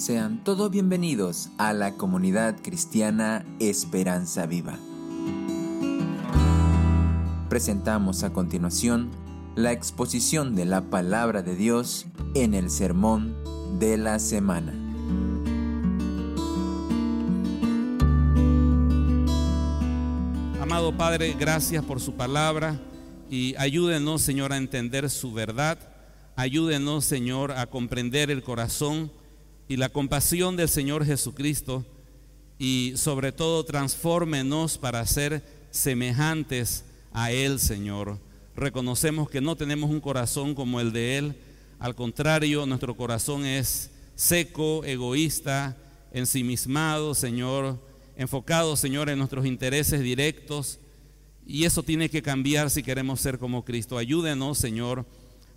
Sean todos bienvenidos a la comunidad cristiana Esperanza Viva. Presentamos a continuación la exposición de la palabra de Dios en el sermón de la semana. Amado Padre, gracias por su palabra y ayúdenos, Señor, a entender su verdad. Ayúdenos, Señor, a comprender el corazón y la compasión del Señor Jesucristo y sobre todo transfórmenos para ser semejantes a Él, Señor. Reconocemos que no tenemos un corazón como el de Él, al contrario, nuestro corazón es seco, egoísta, ensimismado, Señor, enfocado, Señor, en nuestros intereses directos. Y eso tiene que cambiar si queremos ser como Cristo. Ayúdenos, Señor,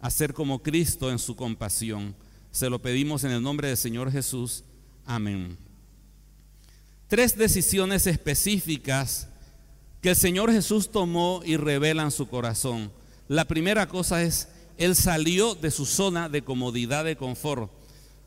a ser como Cristo en su compasión. Se lo pedimos en el nombre del Señor Jesús. Amén. Tres decisiones específicas que el Señor Jesús tomó y revelan su corazón. La primera cosa es, Él salió de su zona de comodidad, de confort.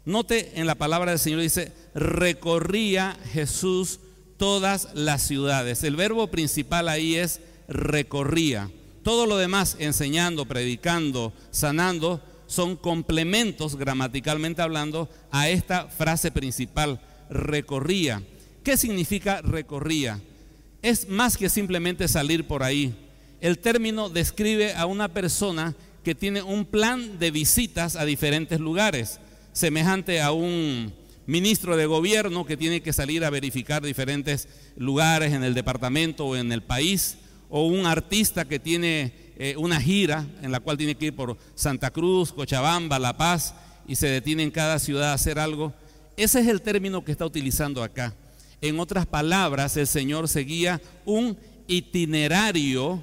Note en la palabra del Señor dice, recorría Jesús todas las ciudades. El verbo principal ahí es recorría. Todo lo demás, enseñando, predicando, sanando, son complementos gramaticalmente hablando a esta frase principal, recorría. ¿Qué significa recorría? Es más que simplemente salir por ahí. El término describe a una persona que tiene un plan de visitas a diferentes lugares, semejante a un ministro de gobierno que tiene que salir a verificar diferentes lugares en el departamento o en el país, o un artista que tiene eh, una gira en la cual tiene que ir por Santa Cruz, Cochabamba, La Paz y se detiene en cada ciudad a hacer algo. Ese es el término que está utilizando acá. En otras palabras, el Señor seguía un itinerario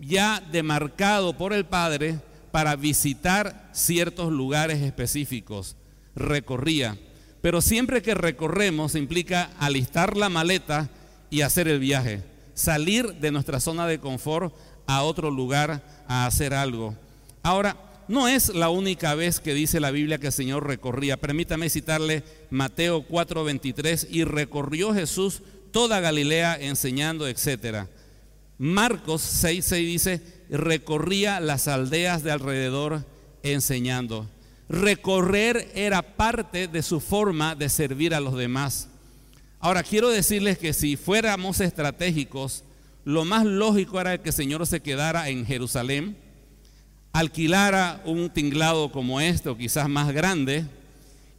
ya demarcado por el Padre para visitar ciertos lugares específicos. Recorría. Pero siempre que recorremos implica alistar la maleta y hacer el viaje. Salir de nuestra zona de confort a otro lugar a hacer algo. Ahora, no es la única vez que dice la Biblia que el Señor recorría. Permítame citarle Mateo 4:23 y recorrió Jesús toda Galilea enseñando, etcétera. Marcos 6:6 dice, recorría las aldeas de alrededor enseñando. Recorrer era parte de su forma de servir a los demás. Ahora quiero decirles que si fuéramos estratégicos, lo más lógico era que el Señor se quedara en Jerusalén, alquilara un tinglado como este o quizás más grande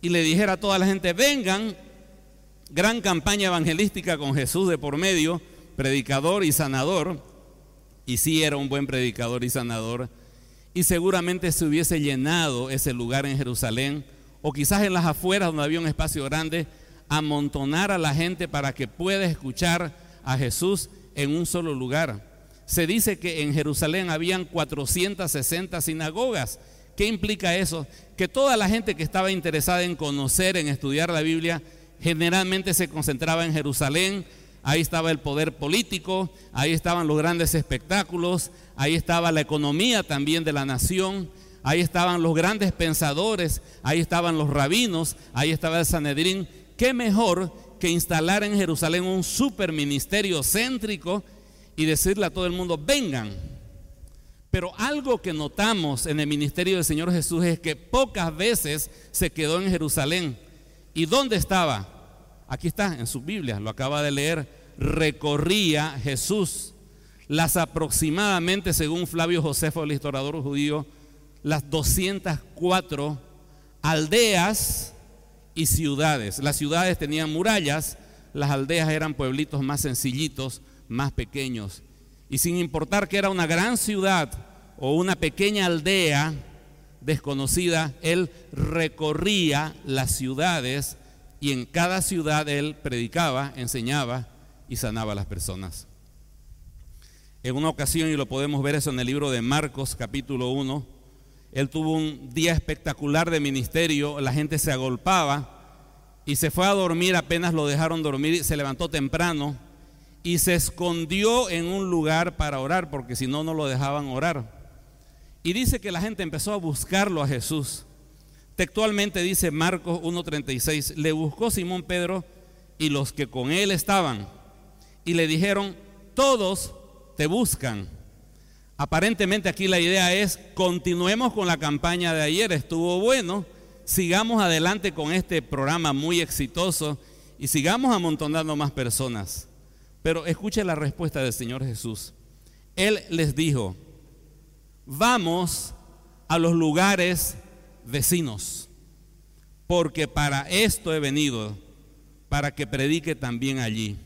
y le dijera a toda la gente, vengan, gran campaña evangelística con Jesús de por medio, predicador y sanador, y sí era un buen predicador y sanador, y seguramente se hubiese llenado ese lugar en Jerusalén, o quizás en las afueras donde había un espacio grande, amontonar a la gente para que pueda escuchar a Jesús en un solo lugar. Se dice que en Jerusalén habían 460 sinagogas. ¿Qué implica eso? Que toda la gente que estaba interesada en conocer, en estudiar la Biblia, generalmente se concentraba en Jerusalén. Ahí estaba el poder político, ahí estaban los grandes espectáculos, ahí estaba la economía también de la nación, ahí estaban los grandes pensadores, ahí estaban los rabinos, ahí estaba el Sanedrín. ¿Qué mejor que instalar en Jerusalén un superministerio céntrico y decirle a todo el mundo, vengan. Pero algo que notamos en el ministerio del Señor Jesús es que pocas veces se quedó en Jerusalén. ¿Y dónde estaba? Aquí está, en su Biblia, lo acaba de leer. Recorría Jesús las aproximadamente, según Flavio Josefo, el historiador judío, las 204 aldeas y ciudades. Las ciudades tenían murallas, las aldeas eran pueblitos más sencillitos, más pequeños. Y sin importar que era una gran ciudad o una pequeña aldea desconocida, él recorría las ciudades y en cada ciudad él predicaba, enseñaba y sanaba a las personas. En una ocasión, y lo podemos ver eso en el libro de Marcos capítulo 1, él tuvo un día espectacular de ministerio, la gente se agolpaba y se fue a dormir, apenas lo dejaron dormir, se levantó temprano y se escondió en un lugar para orar, porque si no, no lo dejaban orar. Y dice que la gente empezó a buscarlo a Jesús. Textualmente dice Marcos 1.36, le buscó Simón Pedro y los que con él estaban y le dijeron, todos te buscan. Aparentemente aquí la idea es, continuemos con la campaña de ayer, estuvo bueno, sigamos adelante con este programa muy exitoso y sigamos amontonando más personas. Pero escuche la respuesta del Señor Jesús. Él les dijo, vamos a los lugares vecinos, porque para esto he venido, para que predique también allí.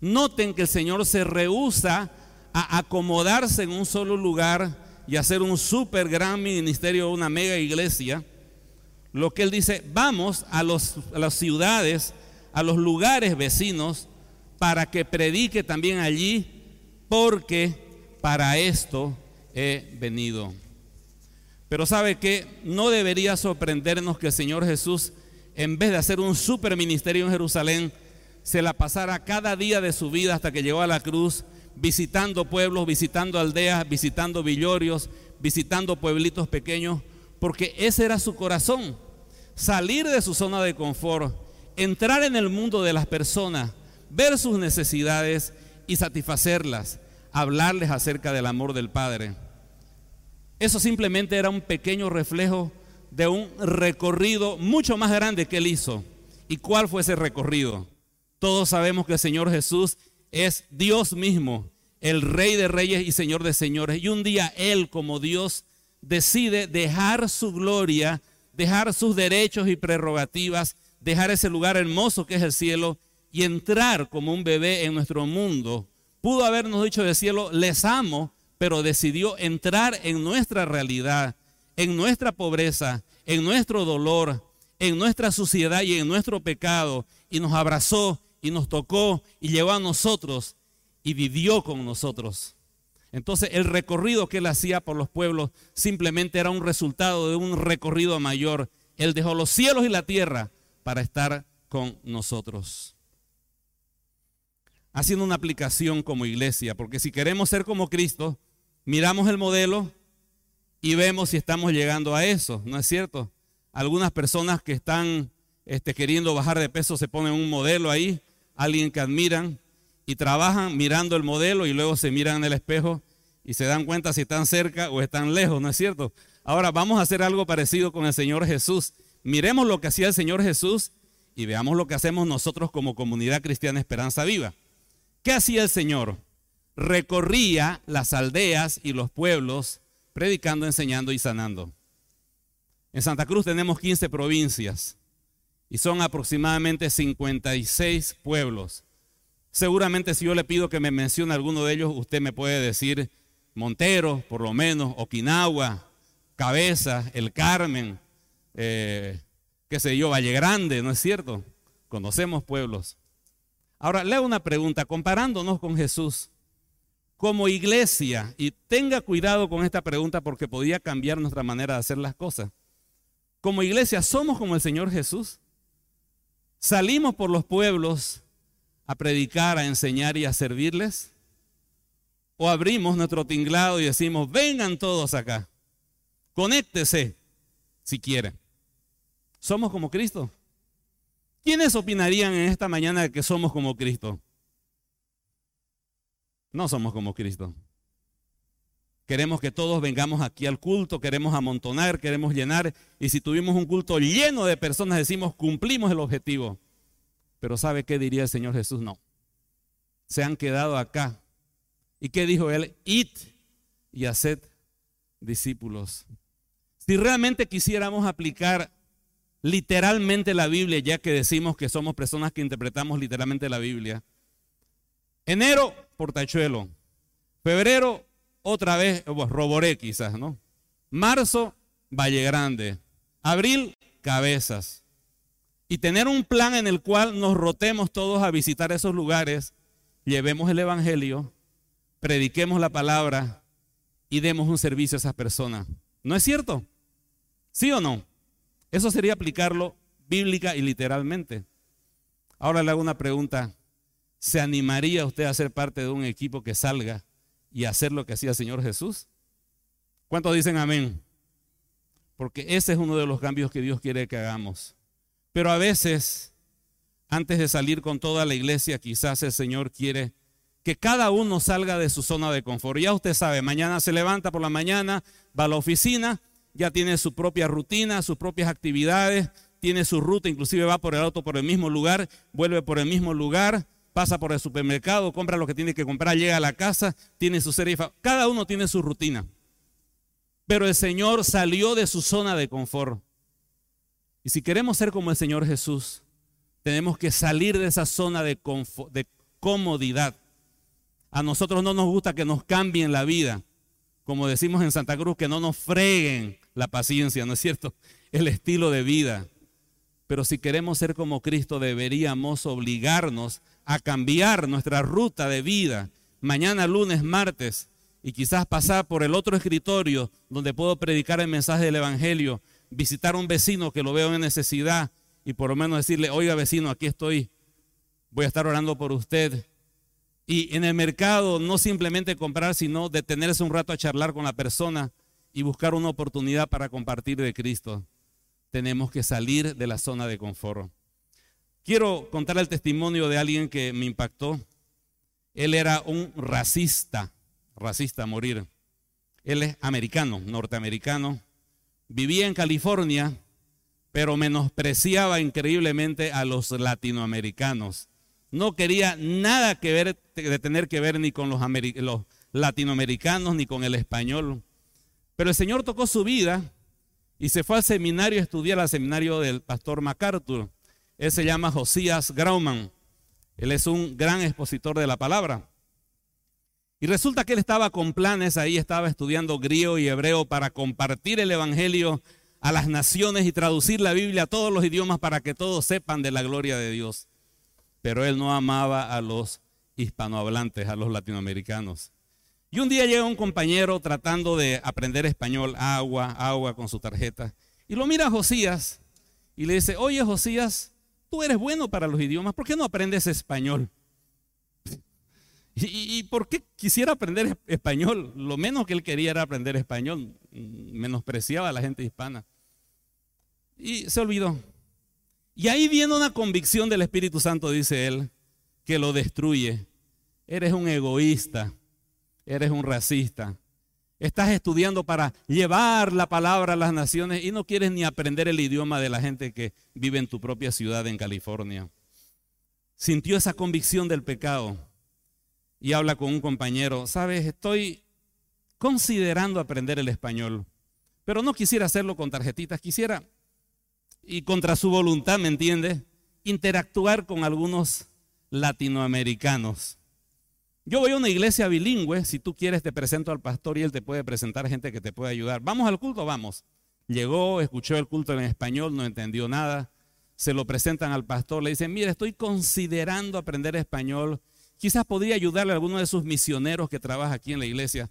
Noten que el Señor se rehúsa a acomodarse en un solo lugar y hacer un súper gran ministerio, una mega iglesia. Lo que Él dice, vamos a, los, a las ciudades, a los lugares vecinos, para que predique también allí, porque para esto he venido. Pero sabe que no debería sorprendernos que el Señor Jesús, en vez de hacer un super ministerio en Jerusalén, se la pasara cada día de su vida hasta que llegó a la cruz, visitando pueblos, visitando aldeas, visitando villorios, visitando pueblitos pequeños, porque ese era su corazón, salir de su zona de confort, entrar en el mundo de las personas, ver sus necesidades y satisfacerlas, hablarles acerca del amor del Padre. Eso simplemente era un pequeño reflejo de un recorrido mucho más grande que él hizo. ¿Y cuál fue ese recorrido? Todos sabemos que el Señor Jesús es Dios mismo, el Rey de Reyes y Señor de Señores. Y un día Él como Dios decide dejar su gloria, dejar sus derechos y prerrogativas, dejar ese lugar hermoso que es el cielo y entrar como un bebé en nuestro mundo. Pudo habernos dicho del cielo, les amo, pero decidió entrar en nuestra realidad, en nuestra pobreza, en nuestro dolor, en nuestra suciedad y en nuestro pecado, y nos abrazó y nos tocó y llevó a nosotros y vivió con nosotros. Entonces el recorrido que él hacía por los pueblos simplemente era un resultado de un recorrido mayor. Él dejó los cielos y la tierra para estar con nosotros haciendo una aplicación como iglesia, porque si queremos ser como Cristo, miramos el modelo y vemos si estamos llegando a eso, ¿no es cierto? Algunas personas que están este, queriendo bajar de peso se ponen un modelo ahí, alguien que admiran y trabajan mirando el modelo y luego se miran en el espejo y se dan cuenta si están cerca o están lejos, ¿no es cierto? Ahora vamos a hacer algo parecido con el Señor Jesús. Miremos lo que hacía el Señor Jesús y veamos lo que hacemos nosotros como comunidad cristiana Esperanza Viva. ¿Qué hacía el Señor? Recorría las aldeas y los pueblos predicando, enseñando y sanando. En Santa Cruz tenemos 15 provincias y son aproximadamente 56 pueblos. Seguramente si yo le pido que me mencione alguno de ellos, usted me puede decir Montero, por lo menos, Okinawa, Cabeza, El Carmen, eh, qué sé yo, Valle Grande, ¿no es cierto? Conocemos pueblos. Ahora, leo una pregunta, comparándonos con Jesús como iglesia, y tenga cuidado con esta pregunta porque podía cambiar nuestra manera de hacer las cosas. Como iglesia, ¿somos como el Señor Jesús? ¿Salimos por los pueblos a predicar, a enseñar y a servirles? ¿O abrimos nuestro tinglado y decimos, vengan todos acá, conéctese si quieren? ¿Somos como Cristo? ¿Quiénes opinarían en esta mañana que somos como Cristo? No somos como Cristo. Queremos que todos vengamos aquí al culto, queremos amontonar, queremos llenar. Y si tuvimos un culto lleno de personas, decimos, cumplimos el objetivo. Pero ¿sabe qué diría el Señor Jesús? No. Se han quedado acá. ¿Y qué dijo él? Id y haced discípulos. Si realmente quisiéramos aplicar literalmente la Biblia, ya que decimos que somos personas que interpretamos literalmente la Biblia. Enero, Portachuelo. Febrero, otra vez, Roboré quizás, ¿no? Marzo, Valle Grande. Abril, Cabezas. Y tener un plan en el cual nos rotemos todos a visitar esos lugares, llevemos el Evangelio, prediquemos la palabra y demos un servicio a esas personas. ¿No es cierto? ¿Sí o no? Eso sería aplicarlo bíblica y literalmente. Ahora le hago una pregunta. ¿Se animaría usted a ser parte de un equipo que salga y hacer lo que hacía el Señor Jesús? ¿Cuántos dicen amén? porque ese es uno de los cambios que Dios quiere que hagamos. Pero a veces, antes de salir con toda la iglesia, quizás el Señor quiere que cada uno salga de su zona de confort. Ya usted sabe, mañana se levanta por la mañana, va a la oficina, ya tiene su propia rutina, sus propias actividades, tiene su ruta, inclusive va por el auto por el mismo lugar, vuelve por el mismo lugar, pasa por el supermercado, compra lo que tiene que comprar, llega a la casa, tiene su serie. Cada uno tiene su rutina. Pero el Señor salió de su zona de confort. Y si queremos ser como el Señor Jesús, tenemos que salir de esa zona de, comodidad. A nosotros no nos gusta que nos cambien la vida. Como decimos en Santa Cruz, que no nos freguen la paciencia, ¿no es cierto? El estilo de vida. Pero si queremos ser como Cristo, deberíamos obligarnos a cambiar nuestra ruta de vida. Mañana, lunes, martes, y quizás pasar por el otro escritorio donde puedo predicar el mensaje del Evangelio, visitar a un vecino que lo veo en necesidad y por lo menos decirle, oiga vecino, aquí estoy, voy a estar orando por usted. Y en el mercado no simplemente comprar, sino detenerse un rato a charlar con la persona y buscar una oportunidad para compartir de Cristo tenemos que salir de la zona de confort. Quiero contar el testimonio de alguien que me impactó. Él era un racista, racista a morir. Él es americano, norteamericano. Vivía en California, pero menospreciaba increíblemente a los latinoamericanos. No quería nada que ver, de tener que ver ni con los, los latinoamericanos ni con el español. Pero el Señor tocó su vida y se fue al seminario a estudiar al seminario del pastor MacArthur. Él se llama Josías Grauman. Él es un gran expositor de la palabra. Y resulta que él estaba con planes ahí, estaba estudiando griego y hebreo para compartir el Evangelio a las naciones y traducir la Biblia a todos los idiomas para que todos sepan de la gloria de Dios. Pero él no amaba a los hispanohablantes, a los latinoamericanos. Y un día llega un compañero tratando de aprender español, agua, agua con su tarjeta. Y lo mira a Josías y le dice, oye Josías, tú eres bueno para los idiomas, ¿por qué no aprendes español? ¿Y, por qué quisiera aprender español? Lo menos que él quería era aprender español, menospreciaba a la gente hispana. Y se olvidó. Y ahí viene una convicción del Espíritu Santo, dice él, que lo destruye. Eres un egoísta eres un racista. Estás estudiando para llevar la palabra a las naciones y no quieres ni aprender el idioma de la gente que vive en tu propia ciudad en California. Sintió esa convicción del pecado y habla con un compañero, sabes, estoy considerando aprender el español, pero no quisiera hacerlo con tarjetitas, quisiera, y contra su voluntad, ¿me entiende? Interactuar con algunos latinoamericanos. Yo voy a una iglesia bilingüe, si tú quieres te presento al pastor y él te puede presentar gente que te puede ayudar. Vamos al culto, vamos. Llegó, escuchó el culto en español, no entendió nada. Se lo presentan al pastor, le dicen, mire, estoy considerando aprender español. Quizás podría ayudarle a alguno de sus misioneros que trabaja aquí en la iglesia.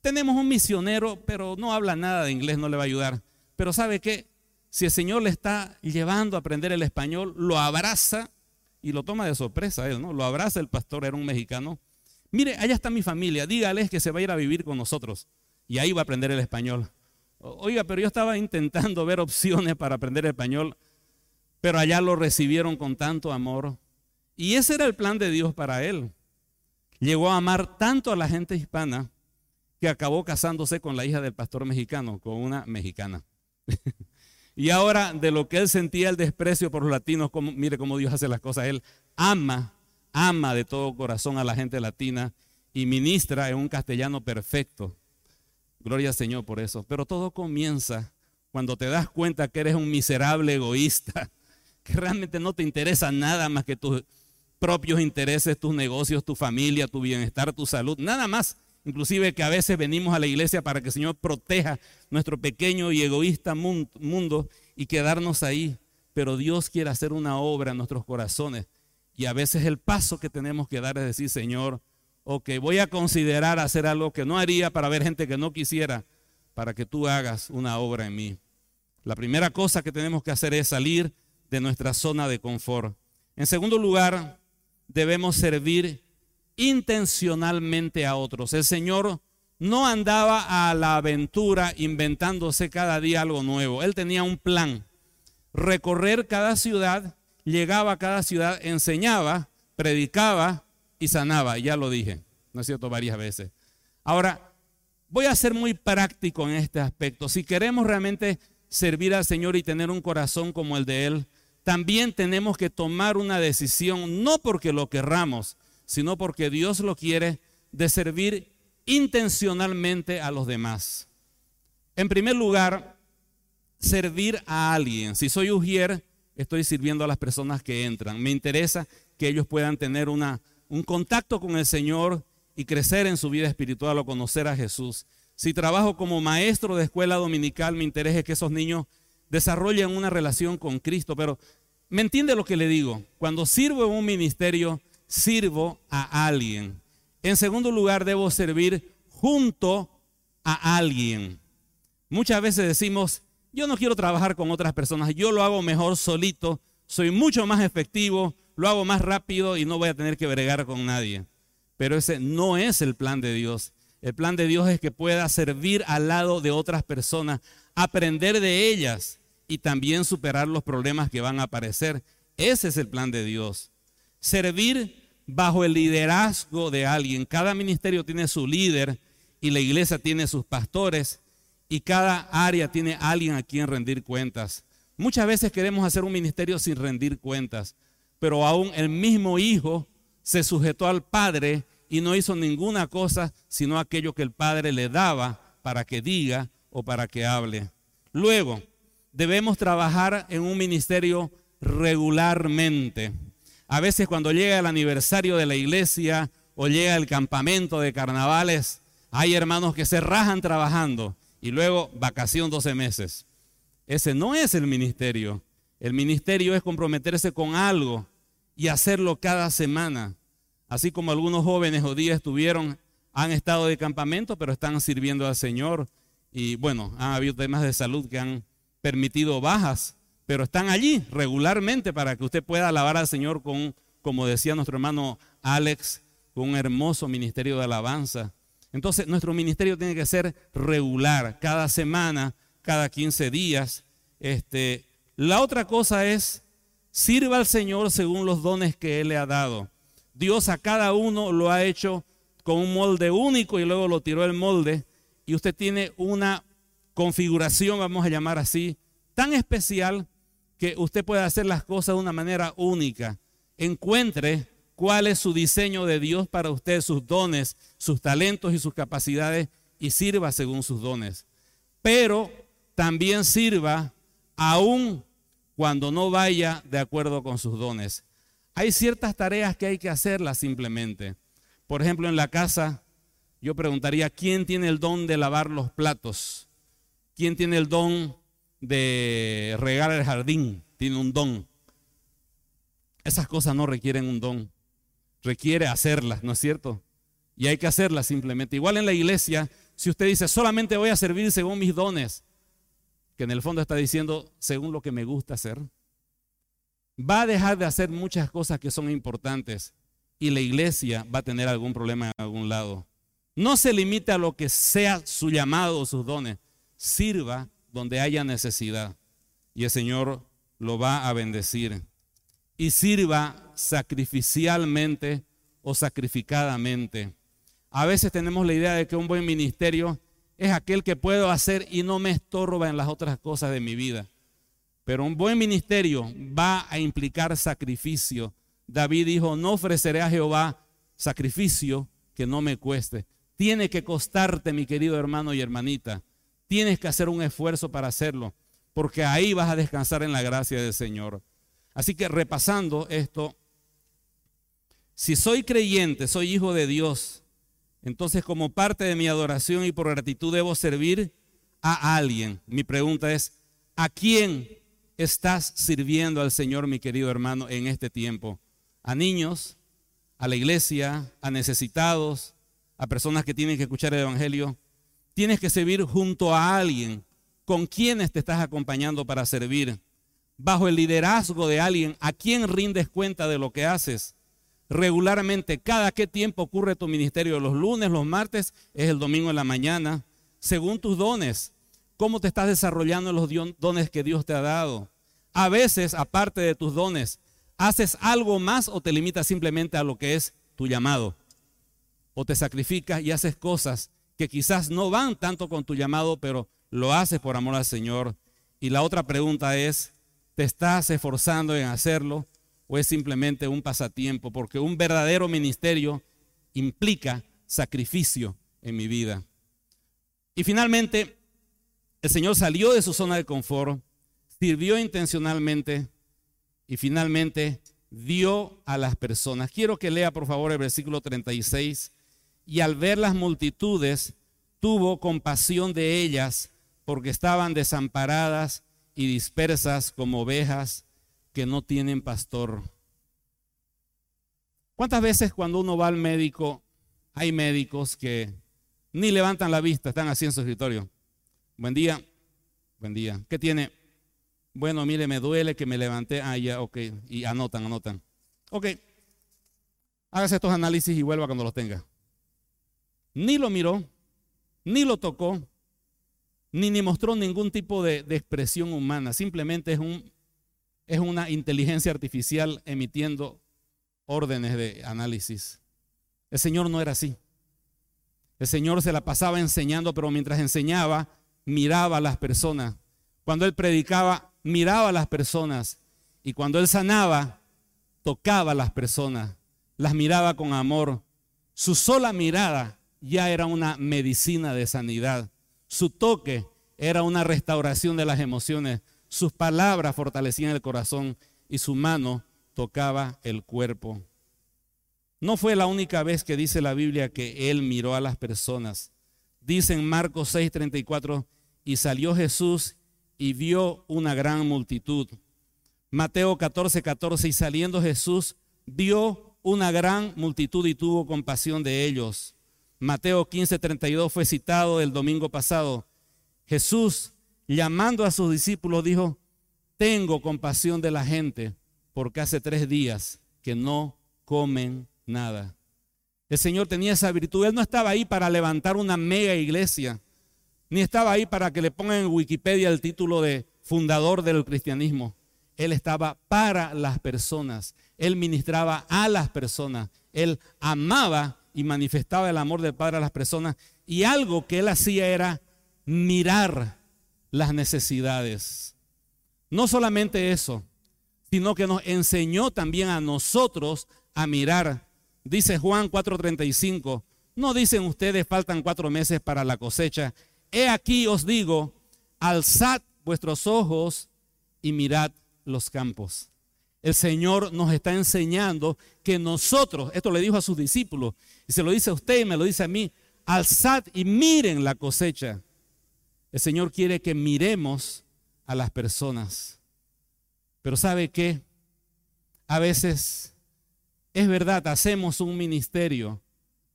Tenemos un misionero, pero no habla nada de inglés, no le va a ayudar. Pero ¿sabe qué? Si el Señor le está llevando a aprender el español, lo abraza y lo toma de sorpresa él, ¿no? Lo abraza el pastor, era un mexicano. Mire, allá está mi familia, dígales que se va a ir a vivir con nosotros. Y ahí va a aprender el español. Oiga, pero yo estaba intentando ver opciones para aprender español, pero allá lo recibieron con tanto amor. Y ese era el plan de Dios para él. Llegó a amar tanto a la gente hispana que acabó casándose con la hija del pastor mexicano, con una mexicana. Y ahora de lo que él sentía el desprecio por los latinos, mire cómo Dios hace las cosas. Él ama, ama de todo corazón a la gente latina y ministra en un castellano perfecto. Gloria al Señor por eso. Pero todo comienza cuando te das cuenta que eres un miserable egoísta, que realmente no te interesa nada más que tus propios intereses, tus negocios, tu familia, tu bienestar, tu salud, nada más. Inclusive que a veces venimos a la iglesia para que el Señor proteja nuestro pequeño y egoísta mundo y quedarnos ahí. Pero Dios quiere hacer una obra en nuestros corazones. Y a veces el paso que tenemos que dar es decir, Señor, ok, voy a considerar hacer algo que no haría para ver gente que no quisiera, para que tú hagas una obra en mí. La primera cosa que tenemos que hacer es salir de nuestra zona de confort. En segundo lugar, debemos servir intencionalmente a otros. El Señor no andaba a la aventura inventándose cada día algo nuevo. Él tenía un plan. Recorrer cada ciudad, llegaba a cada ciudad, enseñaba, predicaba y sanaba. Ya lo dije, ¿no es cierto? Varias veces. Ahora, voy a ser muy práctico en este aspecto. Si queremos realmente servir al Señor y tener un corazón como el de Él, también tenemos que tomar una decisión, no porque lo querramos, sino porque Dios lo quiere, de servir intencionalmente a los demás. En primer lugar, servir a alguien. Si soy ujier, estoy sirviendo a las personas que entran. Me interesa que ellos puedan tener una, un contacto con el Señor y crecer en su vida espiritual o conocer a Jesús. Si trabajo como maestro de escuela dominical, me interesa que esos niños desarrollen una relación con Cristo. Pero, ¿me entiende lo que le digo? Cuando sirvo en un ministerio, sirvo a alguien. En segundo lugar, debo servir junto a alguien. Muchas veces decimos, yo no quiero trabajar con otras personas, yo lo hago mejor solito, soy mucho más efectivo, lo hago más rápido y no voy a tener que bregar con nadie. Pero ese no es el plan de Dios. El plan de Dios es que pueda servir al lado de otras personas, aprender de ellas y también superar los problemas que van a aparecer. Ese es el plan de Dios. Servir bajo el liderazgo de alguien. Cada ministerio tiene su líder y la iglesia tiene sus pastores y cada área tiene alguien a quien rendir cuentas. Muchas veces queremos hacer un ministerio sin rendir cuentas, pero aún el mismo hijo se sujetó al padre y no hizo ninguna cosa sino aquello que el padre le daba para que diga o para que hable. Luego, debemos trabajar en un ministerio regularmente. A veces cuando llega el aniversario de la iglesia o llega el campamento de carnavales, hay hermanos que se rajan trabajando y luego vacación 12 meses. Ese no es el ministerio. El ministerio es comprometerse con algo y hacerlo cada semana. Así como algunos jóvenes o días estuvieron, han estado de campamento, pero están sirviendo al Señor. Y bueno, han habido temas de salud que han permitido bajas pero están allí regularmente para que usted pueda alabar al Señor con, como decía nuestro hermano Alex, con un hermoso ministerio de alabanza. Entonces, nuestro ministerio tiene que ser regular, cada semana, cada 15 días. Este, la otra cosa es, sirva al Señor según los dones que Él le ha dado. Dios a cada uno lo ha hecho con un molde único y luego lo tiró el molde y usted tiene una configuración, vamos a llamar así, tan especial que usted pueda hacer las cosas de una manera única. Encuentre cuál es su diseño de Dios para usted, sus dones, sus talentos y sus capacidades y sirva según sus dones. Pero también sirva aún cuando no vaya de acuerdo con sus dones. Hay ciertas tareas que hay que hacerlas simplemente. Por ejemplo, en la casa, yo preguntaría, ¿quién tiene el don de lavar los platos? ¿Quién tiene el don de regar el jardín, tiene un don. Esas cosas no requieren un don, requiere hacerlas, ¿no es cierto? Y hay que hacerlas simplemente. Igual en la iglesia, si usted dice, solamente voy a servir según mis dones, que en el fondo está diciendo, según lo que me gusta hacer, va a dejar de hacer muchas cosas que son importantes y la iglesia va a tener algún problema en algún lado. No se limite a lo que sea su llamado o sus dones. Sirva donde haya necesidad y el Señor lo va a bendecir. Y sirva sacrificialmente o sacrificadamente. A veces tenemos la idea de que un buen ministerio es aquel que puedo hacer y no me estorba en las otras cosas de mi vida. Pero un buen ministerio va a implicar sacrificio. David dijo, no ofreceré a Jehová sacrificio que no me cueste. Tiene que costarte, mi querido hermano y hermanita. Tienes que hacer un esfuerzo para hacerlo, porque ahí vas a descansar en la gracia del Señor. Así que repasando esto, si soy creyente, soy hijo de Dios, entonces como parte de mi adoración y por gratitud debo servir a alguien. Mi pregunta es, ¿a quién estás sirviendo al Señor, mi querido hermano, en este tiempo? ¿A niños? ¿A la iglesia? ¿A necesitados? ¿A personas que tienen que escuchar el Evangelio? Tienes que servir junto a alguien con quienes te estás acompañando para servir. Bajo el liderazgo de alguien a quien rindes cuenta de lo que haces. regularmente, cada qué tiempo ocurre tu ministerio, los lunes, los martes, es el domingo en la mañana, según tus dones, cómo te estás desarrollando los dones que Dios te ha dado. A veces, aparte de tus dones, haces algo más o te limitas simplemente a lo que es tu llamado. O te sacrificas y haces cosas que quizás no van tanto con tu llamado, pero lo haces por amor al Señor. Y la otra pregunta es, ¿te estás esforzando en hacerlo o es simplemente un pasatiempo? Porque un verdadero ministerio implica sacrificio en mi vida. Y finalmente, el Señor salió de su zona de confort, sirvió intencionalmente y finalmente dio a las personas. Quiero que lea por favor el versículo 36. Y al ver las multitudes, tuvo compasión de ellas porque estaban desamparadas y dispersas como ovejas que no tienen pastor. ¿Cuántas veces cuando uno va al médico, hay médicos que ni levantan la vista, están así en su escritorio? Buen día, buen día. ¿Qué tiene? Bueno, mire, me duele que me levanté. Ah, ya, ok. Y anotan, anotan. Ok. Hágase estos análisis y vuelva cuando los tenga. Ni lo miró, ni lo tocó, ni, ni mostró ningún tipo de, de expresión humana. Simplemente es, un, es una inteligencia artificial emitiendo órdenes de análisis. El Señor no era así. El Señor se la pasaba enseñando, pero mientras enseñaba, miraba a las personas. Cuando Él predicaba, miraba a las personas y cuando él sanaba, tocaba a las personas, las miraba con amor. Su sola mirada ya era una medicina de sanidad. Su toque era una restauración de las emociones. Sus palabras fortalecían el corazón y su mano tocaba el cuerpo. No fue la única vez que dice la Biblia que él miró a las personas. Dice en Marcos 6:34, y salió Jesús y vio una gran multitud. Mateo 14, 14, y saliendo Jesús vio una gran multitud y tuvo compasión de ellos. Mateo 15, 32 fue citado el domingo pasado. Jesús, llamando a sus discípulos, dijo, tengo compasión de la gente porque hace tres días que no comen nada. El Señor tenía esa virtud. Él no estaba ahí para levantar una mega iglesia ni estaba ahí para que le pongan en Wikipedia el título de fundador del cristianismo. Él estaba para las personas. Él ministraba a las personas. Él amaba y manifestaba el amor del Padre a las personas. Y algo que él hacía era mirar las necesidades. No solamente eso, sino que nos enseñó también a nosotros a mirar. Dice Juan 4:35, no dicen ustedes faltan cuatro meses para la cosecha He aquí os digo, alzad vuestros ojos y mirad los campos. El Señor nos está enseñando que nosotros, esto le dijo a sus discípulos, y se lo dice a usted y me lo dice a mí, alzad y miren la cosecha. El Señor quiere que miremos a las personas. Pero ¿sabe qué? A veces es verdad, hacemos un ministerio,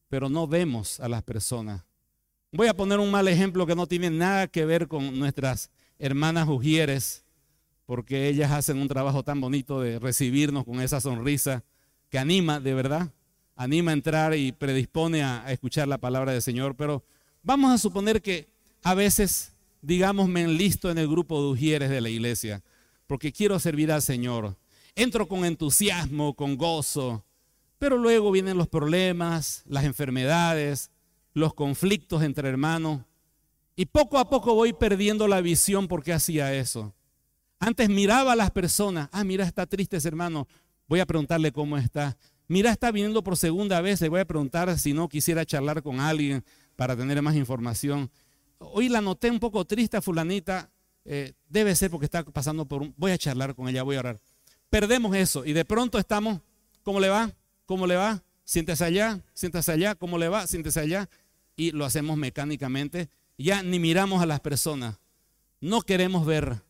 pero no vemos a las personas. Voy a poner un mal ejemplo que no tiene nada que ver con nuestras hermanas Ujieres, porque ellas hacen un trabajo tan bonito de recibirnos con esa sonrisa que anima, de verdad, anima a entrar y predispone a, escuchar la palabra del Señor. Pero vamos a suponer que a veces, digamos, me enlisto en el grupo de Ujieres de la iglesia, porque quiero servir al Señor. Entro con entusiasmo, con gozo, pero luego vienen los problemas, las enfermedades, los conflictos entre hermanos. Y poco a poco voy perdiendo la visión porque hacía eso. Antes miraba a las personas, ah, mira, está triste ese hermano, voy a preguntarle cómo está. Mira, está viniendo por segunda vez, le voy a preguntar si no quisiera charlar con alguien para tener más información. Hoy la noté un poco triste a fulanita, eh, debe ser porque está pasando por un... Voy a charlar con ella, voy a orar. Perdemos eso y de pronto estamos, ¿cómo le va? ¿Cómo le va? Siéntese allá, siéntese allá, ¿cómo le va? Siéntese allá. Y lo hacemos mecánicamente. Ya ni miramos a las personas. No queremos ver.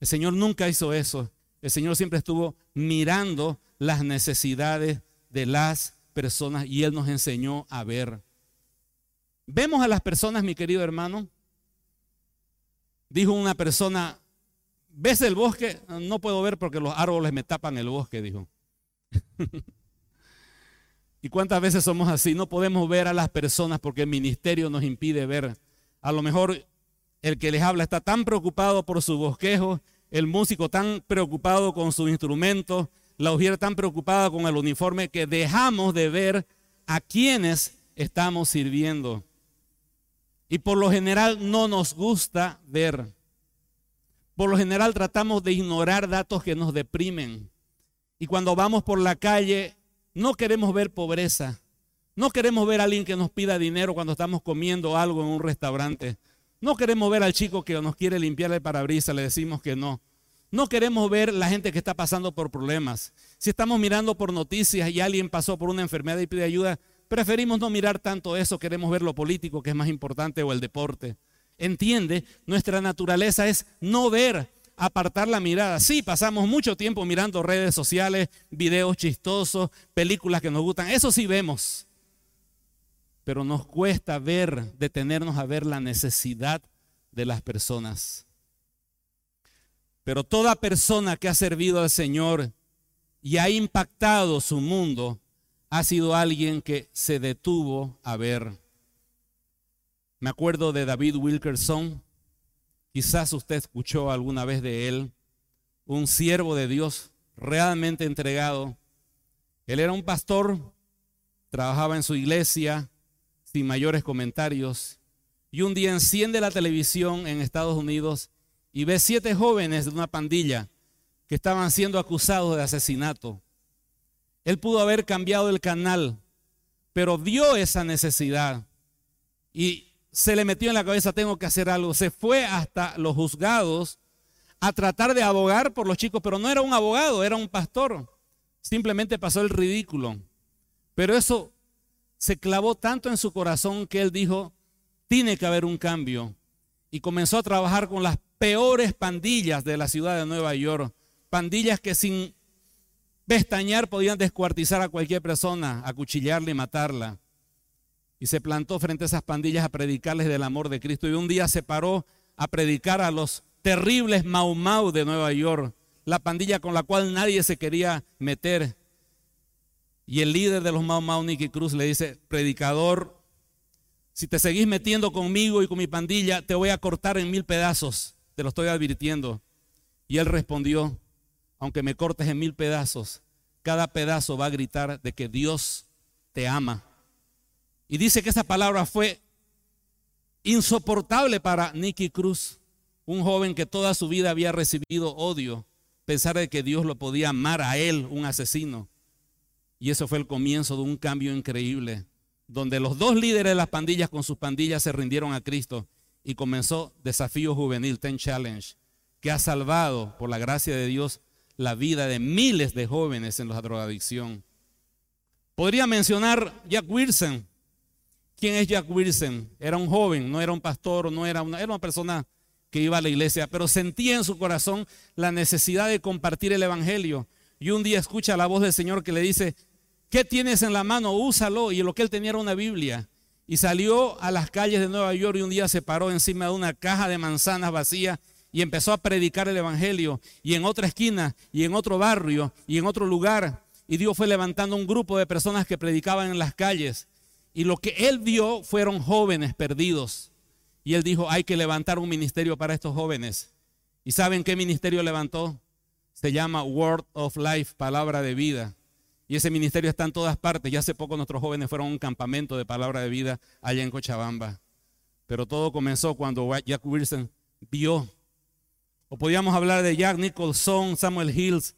El Señor nunca hizo eso. El Señor siempre estuvo mirando las necesidades de las personas y Él nos enseñó a ver. Vemos a las personas, mi querido hermano. Dijo una persona, ¿ves el bosque? No puedo ver porque los árboles me tapan el bosque, dijo. ¿Y cuántas veces somos así? No podemos ver a las personas porque el ministerio nos impide ver. A lo mejor el que les habla está tan preocupado por su bosquejo, el músico tan preocupado con su instrumento, la ujiera tan preocupada con el uniforme que dejamos de ver a quienes estamos sirviendo. Y por lo general no nos gusta ver. Por lo general tratamos de ignorar datos que nos deprimen. Y cuando vamos por la calle no queremos ver pobreza. No queremos ver a alguien que nos pida dinero cuando estamos comiendo algo en un restaurante. No queremos ver al chico que nos quiere limpiar el parabrisas, le decimos que no. No queremos ver la gente que está pasando por problemas. Si estamos mirando por noticias y alguien pasó por una enfermedad y pide ayuda, preferimos no mirar tanto eso, queremos ver lo político que es más importante o el deporte. Entiende, nuestra naturaleza es no ver, apartar la mirada. Sí, pasamos mucho tiempo mirando redes sociales, videos chistosos, películas que nos gustan, eso sí vemos. Pero nos cuesta ver, detenernos a ver la necesidad de las personas. Pero toda persona que ha servido al Señor y ha impactado su mundo ha sido alguien que se detuvo a ver. Me acuerdo de David Wilkerson, quizás usted escuchó alguna vez de él, un siervo de Dios realmente entregado. Él era un pastor, trabajaba en su iglesia sin mayores comentarios y un día enciende la televisión en Estados Unidos y ve siete jóvenes de una pandilla que estaban siendo acusados de asesinato. Él pudo haber cambiado el canal, pero vio esa necesidad y se le metió en la cabeza, tengo que hacer algo. Se fue hasta los juzgados a tratar de abogar por los chicos, pero no era un abogado, era un pastor. Simplemente pasó el ridículo. Pero eso se clavó tanto en su corazón que él dijo, tiene que haber un cambio. Y comenzó a trabajar con las peores pandillas de la ciudad de Nueva York. Pandillas que sin pestañear podían descuartizar a cualquier persona, acuchillarla y matarla. Y se plantó frente a esas pandillas a predicarles del amor de Cristo. Y un día se paró a predicar a los terribles Mau Mau de Nueva York, la pandilla con la cual nadie se quería meter. Y el líder de los Mau Mau, Nicky Cruz, le dice, predicador, si te seguís metiendo conmigo y con mi pandilla, te voy a cortar en mil pedazos te lo estoy advirtiendo. Y él respondió, aunque me cortes en mil pedazos, cada pedazo va a gritar de que Dios te ama. Y dice que esa palabra fue insoportable para Nicky Cruz, un joven que toda su vida había recibido odio, pensar de que Dios lo podía amar a él, un asesino. Y eso fue el comienzo de un cambio increíble, donde los dos líderes de las pandillas con sus pandillas se rindieron a Cristo y comenzó Desafío Juvenil, Ten Challenge, que ha salvado, por la gracia de Dios, la vida de miles de jóvenes en la drogadicción. Podría mencionar Jack Wilson. ¿Quién es Jack Wilson? Era un joven, no era un pastor, no era una, era una persona que iba a la iglesia, pero sentía en su corazón la necesidad de compartir el Evangelio. Y un día escucha la voz del Señor que le dice, ¿qué tienes en la mano? Úsalo. Y lo que él tenía era una Biblia y salió a las calles de Nueva York y un día se paró encima de una caja de manzanas vacía y empezó a predicar el Evangelio. Y en otra esquina, y en otro barrio, y en otro lugar. Y Dios fue levantando un grupo de personas que predicaban en las calles. Y lo que él vio fueron jóvenes perdidos. Y él dijo, hay que levantar un ministerio para estos jóvenes. ¿Y saben qué ministerio levantó? Se llama Word of Life, palabra de vida. Y ese ministerio está en todas partes. Ya hace poco nuestros jóvenes fueron a un campamento de palabra de vida allá en Cochabamba. Pero todo comenzó cuando Jack Wilson vio. O podíamos hablar de Jack Nicholson, Samuel Hills,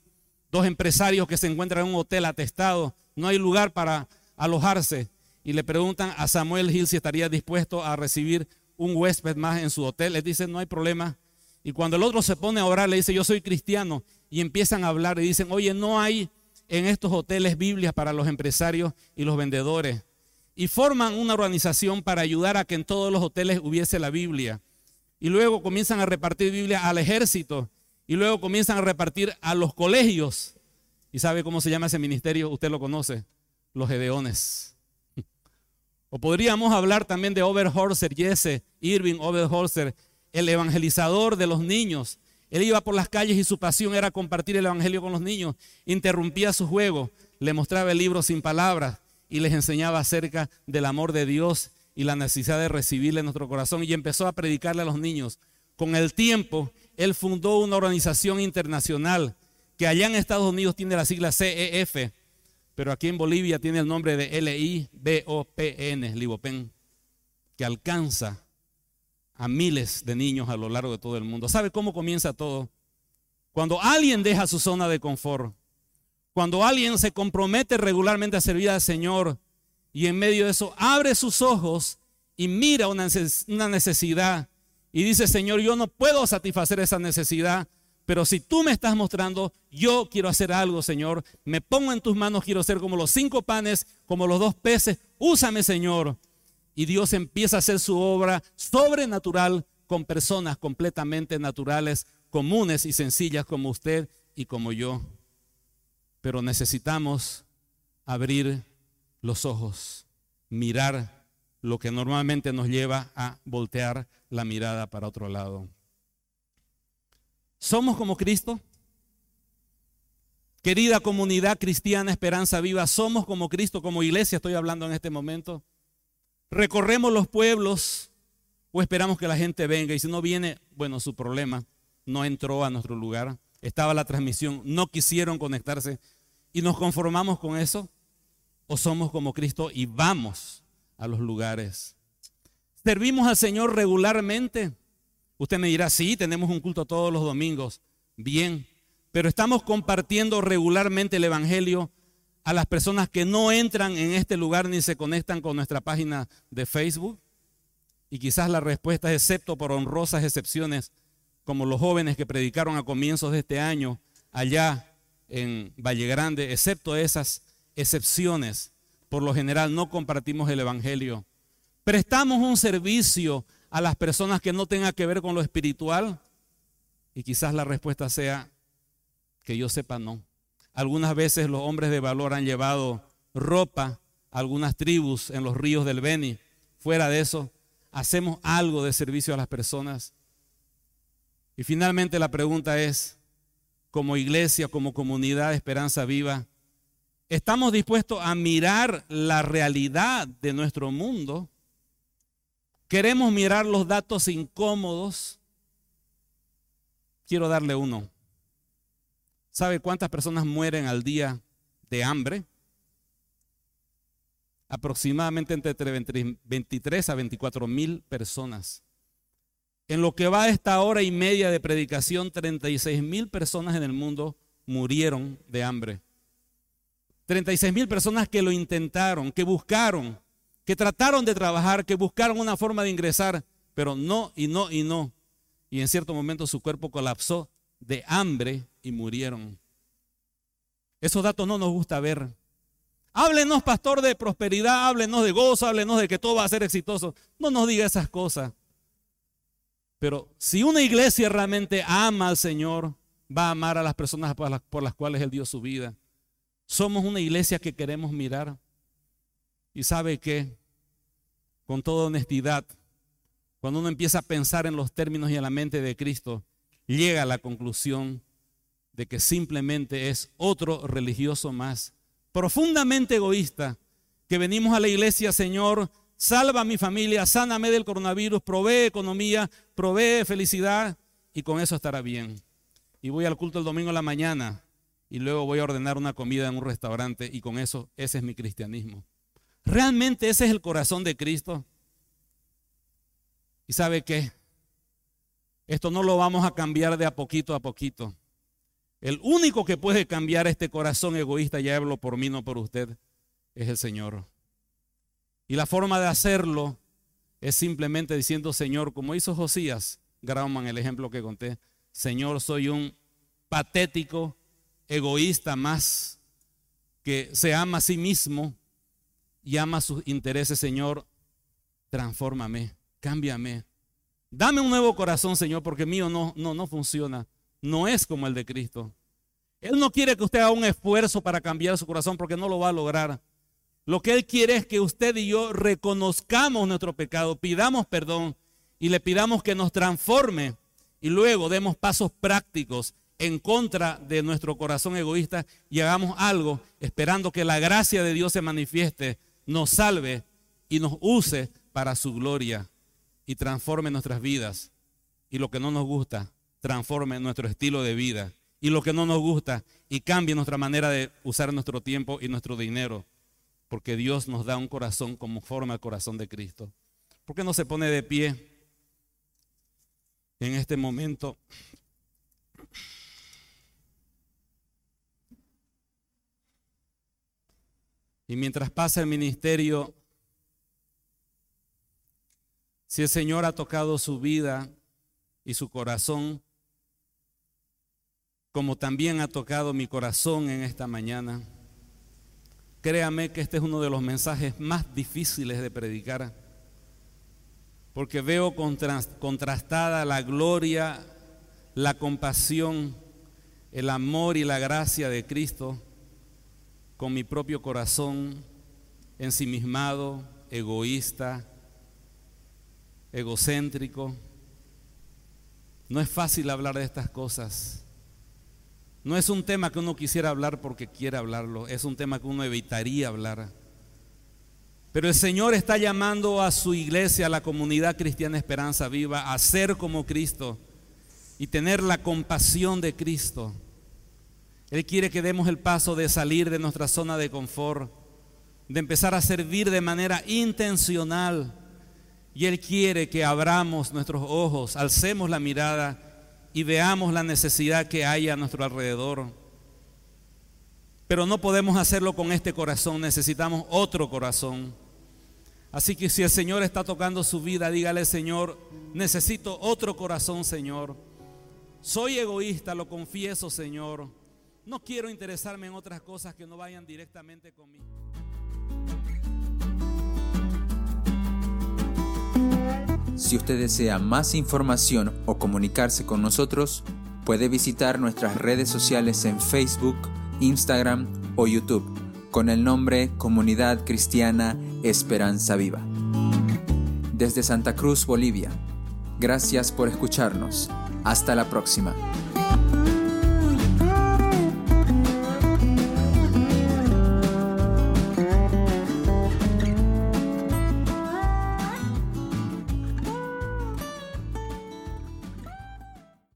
dos empresarios que se encuentran en un hotel atestado. No hay lugar para alojarse. Y le preguntan a Samuel Hills si estaría dispuesto a recibir un huésped más en su hotel. Les dicen, no hay problema. Y cuando el otro se pone a orar, le dice, yo soy cristiano. Y empiezan a hablar y dicen, oye, no hay en estos hoteles Biblias para los empresarios y los vendedores. Y forman una organización para ayudar a que en todos los hoteles hubiese la Biblia. Y luego comienzan a repartir Biblia al ejército. Y luego comienzan a repartir a los colegios. ¿Y sabe cómo se llama ese ministerio? Usted lo conoce. Los Gedeones. O podríamos hablar también de Overholzer, Jesse, Irving Overholzer, el evangelizador de los niños, él iba por las calles y su pasión era compartir el Evangelio con los niños. Interrumpía su juego, le mostraba el libro sin palabras y les enseñaba acerca del amor de Dios y la necesidad de recibirle en nuestro corazón y empezó a predicarle a los niños. Con el tiempo, él fundó una organización internacional que allá en Estados Unidos tiene la sigla CEF, pero aquí en Bolivia tiene el nombre de L-I-B-O-P-N, Libopen, que alcanza a miles de niños a lo largo de todo el mundo. ¿Sabe cómo comienza todo? Cuando alguien deja su zona de confort, cuando alguien se compromete regularmente a servir al Señor y en medio de eso abre sus ojos y mira una necesidad y dice, Señor, yo no puedo satisfacer esa necesidad, pero si tú me estás mostrando, yo quiero hacer algo, Señor. Me pongo en tus manos, quiero ser como los cinco panes, como los dos peces. Úsame, Señor. Y Dios empieza a hacer su obra sobrenatural con personas completamente naturales, comunes y sencillas como usted y como yo. Pero necesitamos abrir los ojos, mirar lo que normalmente nos lleva a voltear la mirada para otro lado. ¿Somos como Cristo? Querida comunidad cristiana, esperanza viva, somos como Cristo, como iglesia estoy hablando en este momento. Recorremos los pueblos o esperamos que la gente venga y si no viene, bueno, su problema, no entró a nuestro lugar, estaba la transmisión, no quisieron conectarse y nos conformamos con eso o somos como Cristo y vamos a los lugares. Servimos al Señor regularmente. Usted me dirá, sí, tenemos un culto todos los domingos. Bien, pero estamos compartiendo regularmente el Evangelio a las personas que no entran en este lugar ni se conectan con nuestra página de Facebook. Y quizás la respuesta es, excepto por honrosas excepciones, como los jóvenes que predicaron a comienzos de este año allá en Valle Grande, excepto esas excepciones, por lo general no compartimos el Evangelio. Prestamos un servicio a las personas que no tenga que ver con lo espiritual. Y quizás la respuesta sea que yo sepa no. Algunas veces los hombres de valor han llevado ropa a algunas tribus en los ríos del Beni. Fuera de eso, hacemos algo de servicio a las personas. Y finalmente la pregunta es, como iglesia, como comunidad de Esperanza Viva, ¿estamos dispuestos a mirar la realidad de nuestro mundo? ¿Queremos mirar los datos incómodos? Quiero darle uno. ¿Sabe cuántas personas mueren al día de hambre? Aproximadamente entre 23 a 24 mil personas. En lo que va a esta hora y media de predicación, 36 mil personas en el mundo murieron de hambre. 36 mil personas que lo intentaron, que buscaron, que trataron de trabajar, que buscaron una forma de ingresar, pero no y no y no. Y en cierto momento su cuerpo colapsó de hambre y murieron. Esos datos no nos gusta ver. Háblenos, pastor, de prosperidad, háblenos de gozo, háblenos de que todo va a ser exitoso. No nos diga esas cosas. Pero si una iglesia realmente ama al Señor, va a amar a las personas por las, cuales Él dio su vida. Somos una iglesia que queremos mirar. Y sabe que, con toda honestidad, cuando uno empieza a pensar en los términos y en la mente de Cristo, llega a la conclusión de que simplemente es otro religioso más, profundamente egoísta, que venimos a la iglesia, Señor, salva a mi familia, sáname del coronavirus, provee economía, provee felicidad y con eso estará bien. Y voy al culto el domingo en la mañana y luego voy a ordenar una comida en un restaurante y con eso ese es mi cristianismo. ¿Realmente ese es el corazón de Cristo? ¿Y sabe qué? Esto no lo vamos a cambiar de a poquito a poquito. El único que puede cambiar este corazón egoísta, ya hablo por mí, no por usted, es el Señor. Y la forma de hacerlo es simplemente diciendo, Señor, como hizo Josías, Grauman, el ejemplo que conté, Señor, soy un patético, egoísta más, que se ama a sí mismo y ama sus intereses, Señor, transfórmame, cámbiame. Dame un nuevo corazón, Señor, porque mío no, no, no funciona. No es como el de Cristo. Él no quiere que usted haga un esfuerzo para cambiar su corazón porque no lo va a lograr. Lo que Él quiere es que usted y yo reconozcamos nuestro pecado, pidamos perdón y le pidamos que nos transforme y luego demos pasos prácticos en contra de nuestro corazón egoísta y hagamos algo esperando que la gracia de Dios se manifieste, nos salve y nos use para su gloria y transforme nuestras vidas. Y lo que no nos gusta, transforme nuestro estilo de vida. Y lo que no nos gusta y cambie nuestra manera de usar nuestro tiempo y nuestro dinero. Porque Dios nos da un corazón como forma el corazón de Cristo. ¿Por qué no se pone de pie en este momento? Y mientras pasa el ministerio, si el Señor ha tocado su vida y su corazón, como también ha tocado mi corazón en esta mañana, créame que este es uno de los mensajes más difíciles de predicar, porque veo contrastada la gloria, la compasión, el amor y la gracia de Cristo con mi propio corazón ensimismado, egoísta, egocéntrico. No es fácil hablar de estas cosas. No es un tema que uno quisiera hablar porque quiere hablarlo, es un tema que uno evitaría hablar. Pero el Señor está llamando a su iglesia, a la comunidad cristiana Esperanza Viva, a ser como Cristo y tener la compasión de Cristo. Él quiere que demos el paso de salir de nuestra zona de confort, de empezar a servir de manera intencional. Y Él quiere que abramos nuestros ojos, alcemos la mirada y veamos la necesidad que hay a nuestro alrededor. Pero no podemos hacerlo con este corazón, necesitamos otro corazón. Así que si el Señor está tocando su vida, dígale, Señor, necesito otro corazón, Señor. Soy egoísta, lo confieso, Señor. No quiero interesarme en otras cosas que no vayan directamente conmigo. Si usted desea más información o comunicarse con nosotros, puede visitar nuestras redes sociales en Facebook, Instagram o YouTube con el nombre Comunidad Cristiana Esperanza Viva. Desde Santa Cruz, Bolivia. Gracias por escucharnos. Hasta la próxima.